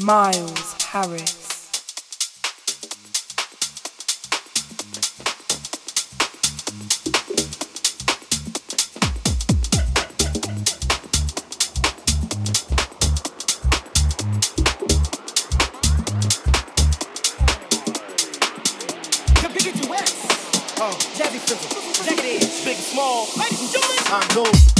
Miles Harris. Oh, Jazzy Fizzle, Jagged Edge, Big Small, ladies and gentlemen. I'm gold.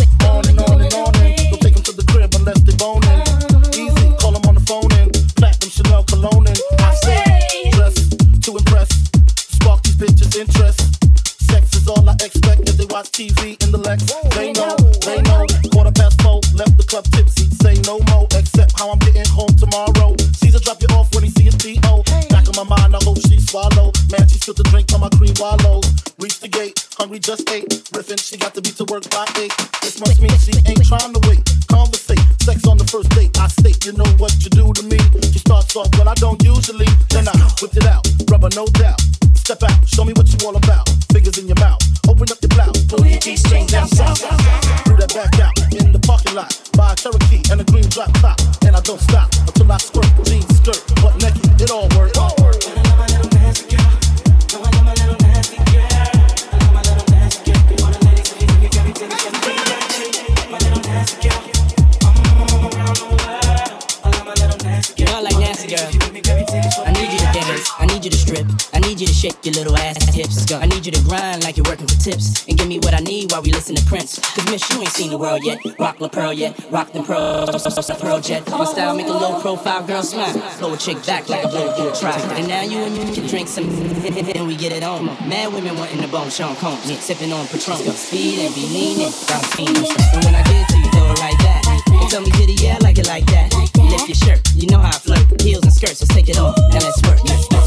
girl yet. Rock La Pearl yet. Rock them pearls. So, so, so, pearl jet. My style make a low profile girl smile. Blow a chick back like a blow through a try. And now you and me can drink some and we get it on. Mad women wanting the bone. Sean Combs. Sipping on Patron. go Speed and be leaning. I'm. And when I get to you, throw it right back. And tell me did it yeah like it like that. Lift your shirt. You know how I flirt. Heels and skirts. Let's take it off. Now let's work. Let's work.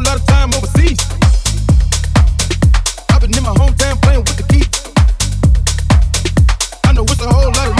whole lot of time overseas. I've been in my hometown playing with the keys. I know it's a whole lot of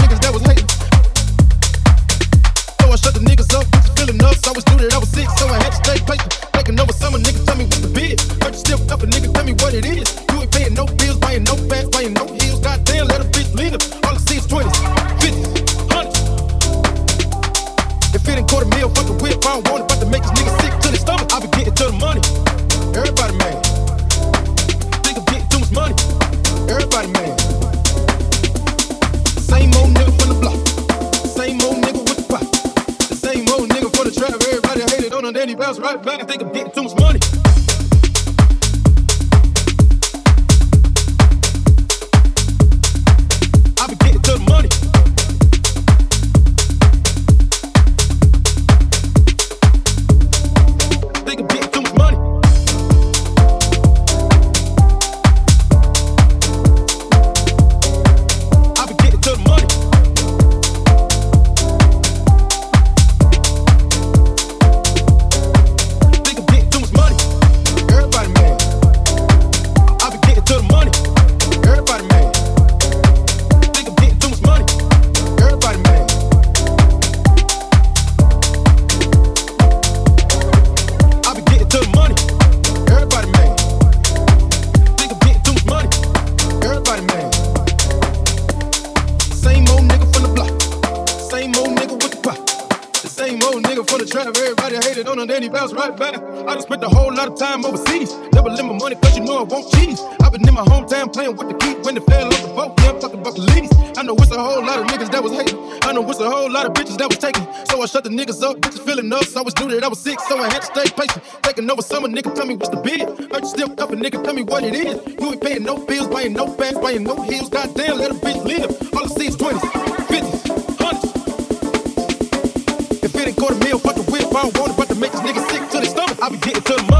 I know it's a whole lot of niggas that was hating. I know it's a whole lot of bitches that was taking. So I shut the niggas up, bitches feelin' up. I was knew it I was sick, so I had to stay patient. Taking over summer, nigga, tell me what's the bid. Hurt you still up, nigga, tell me what it is. You ain't paying no bills, paying no bags, paying no heels. Goddamn, let a bitch live. All I see is 20s, 50s, 100s. If it ain't quarter meal, fuck the whip. I don't want it, but to make this nigga sick to the stomach. I be getting to the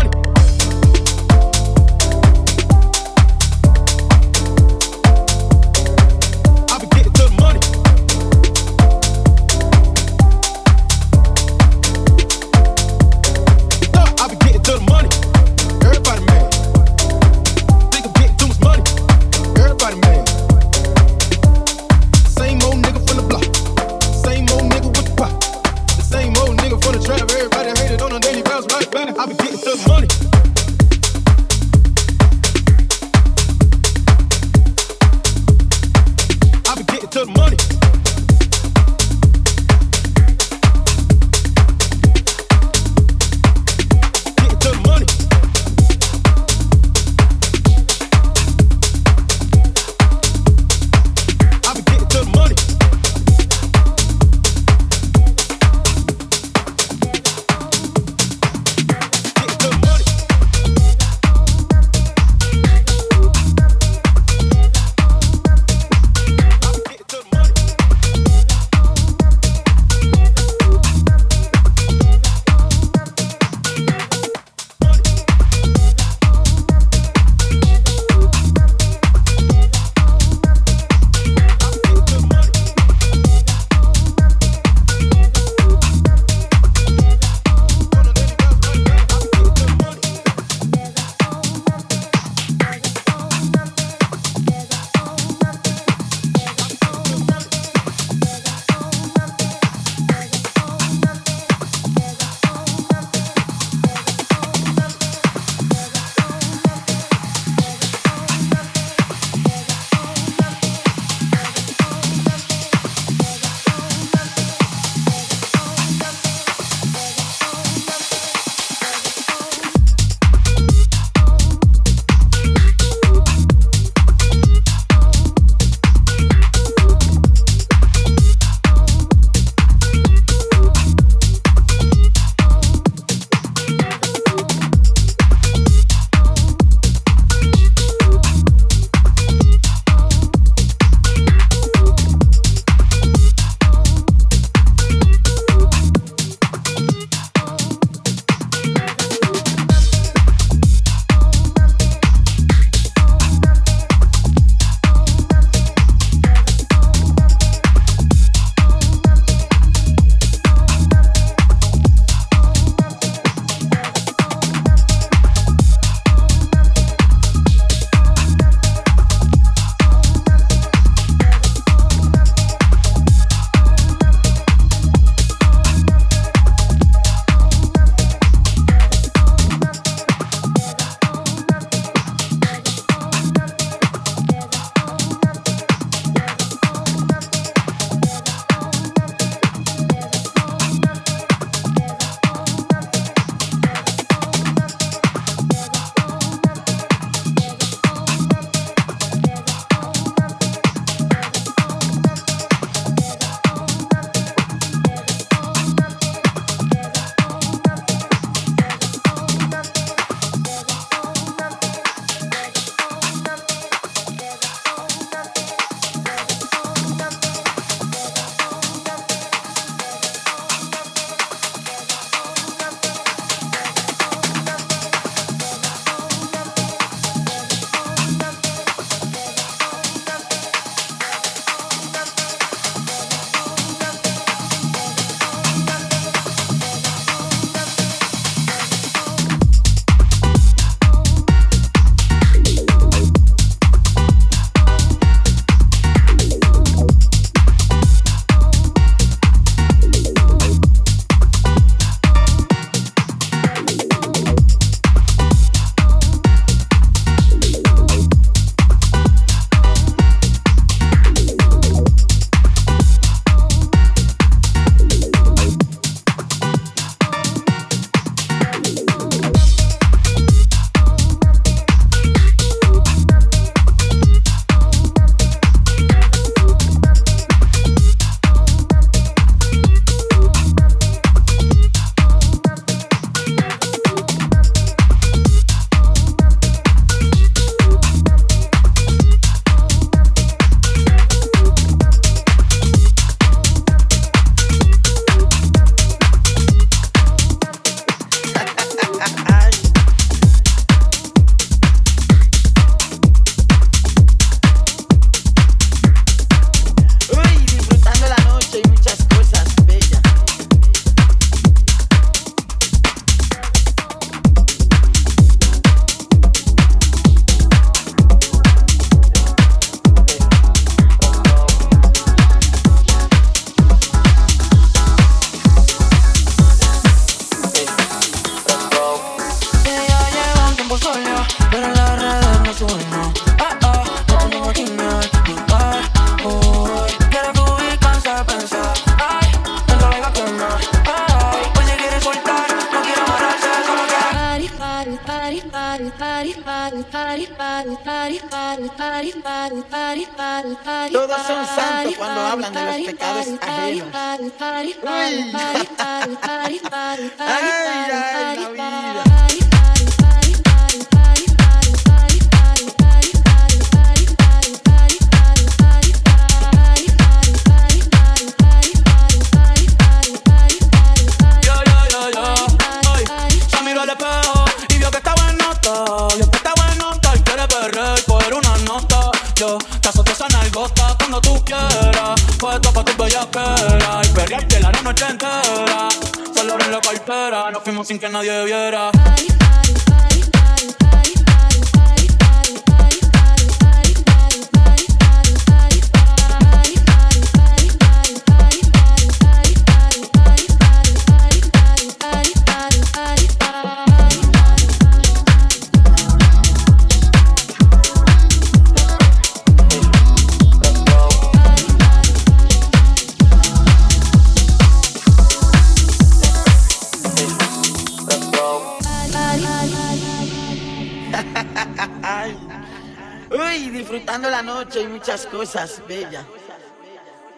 disfrutando la noche y muchas cosas bellas.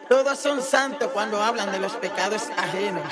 Todos son santos cuando hablan de los pecados ajenos.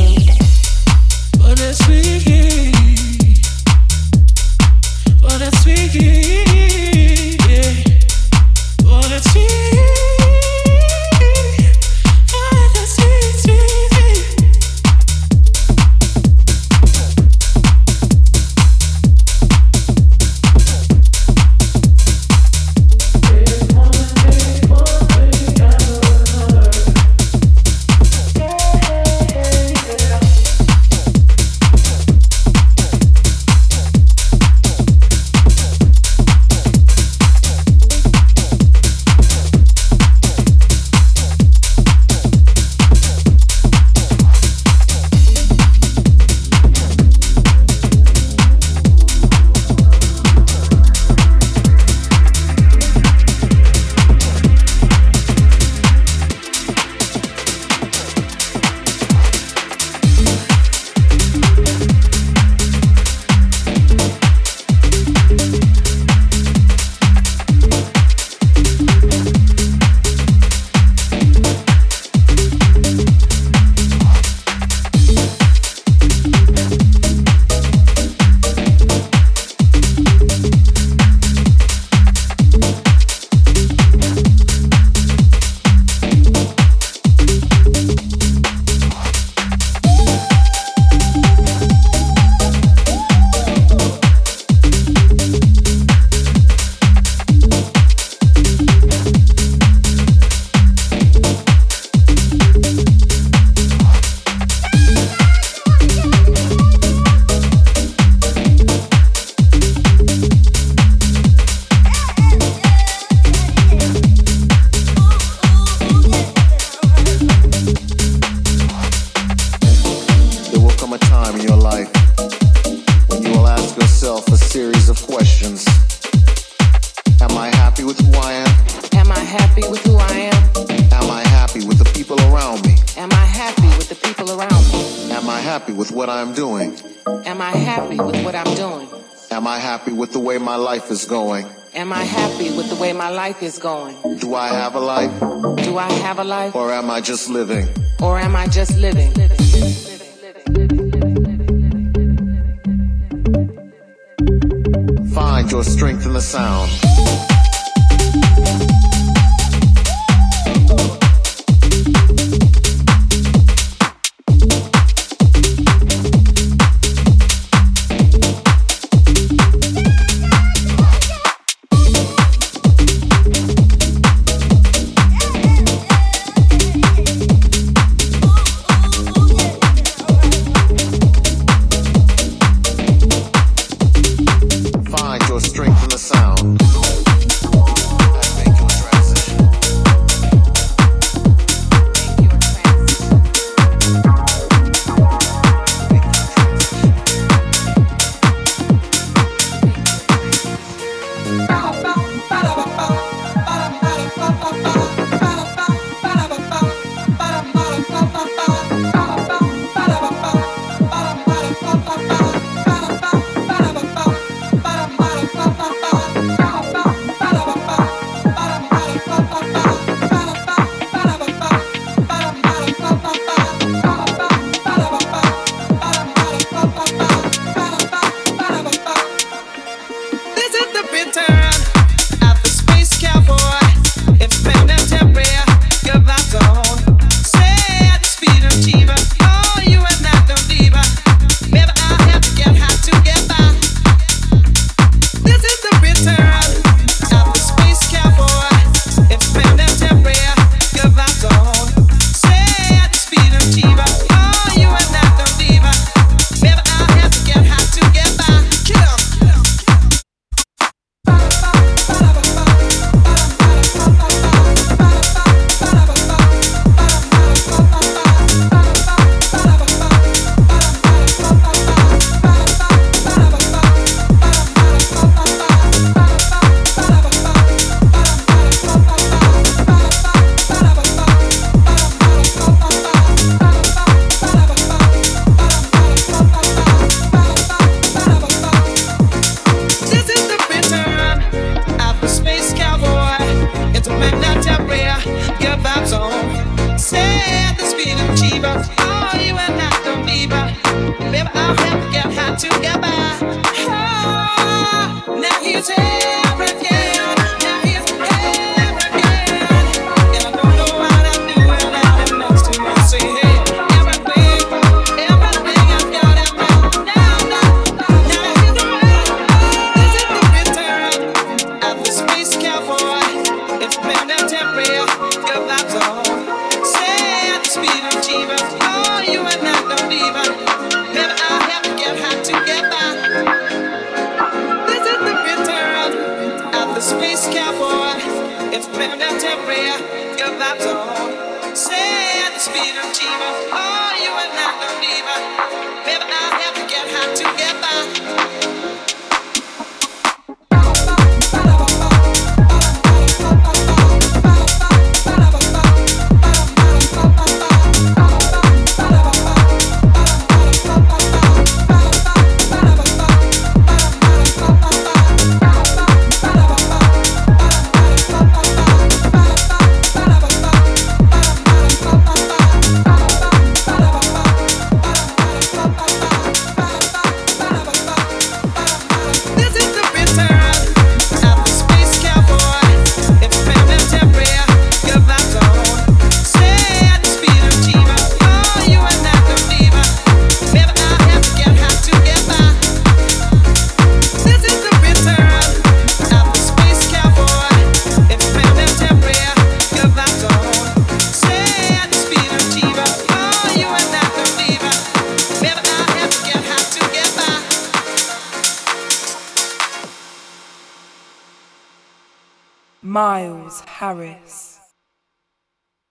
is life is going? Do I have a life? Do I have a life? Or am I just living? Or am I just living?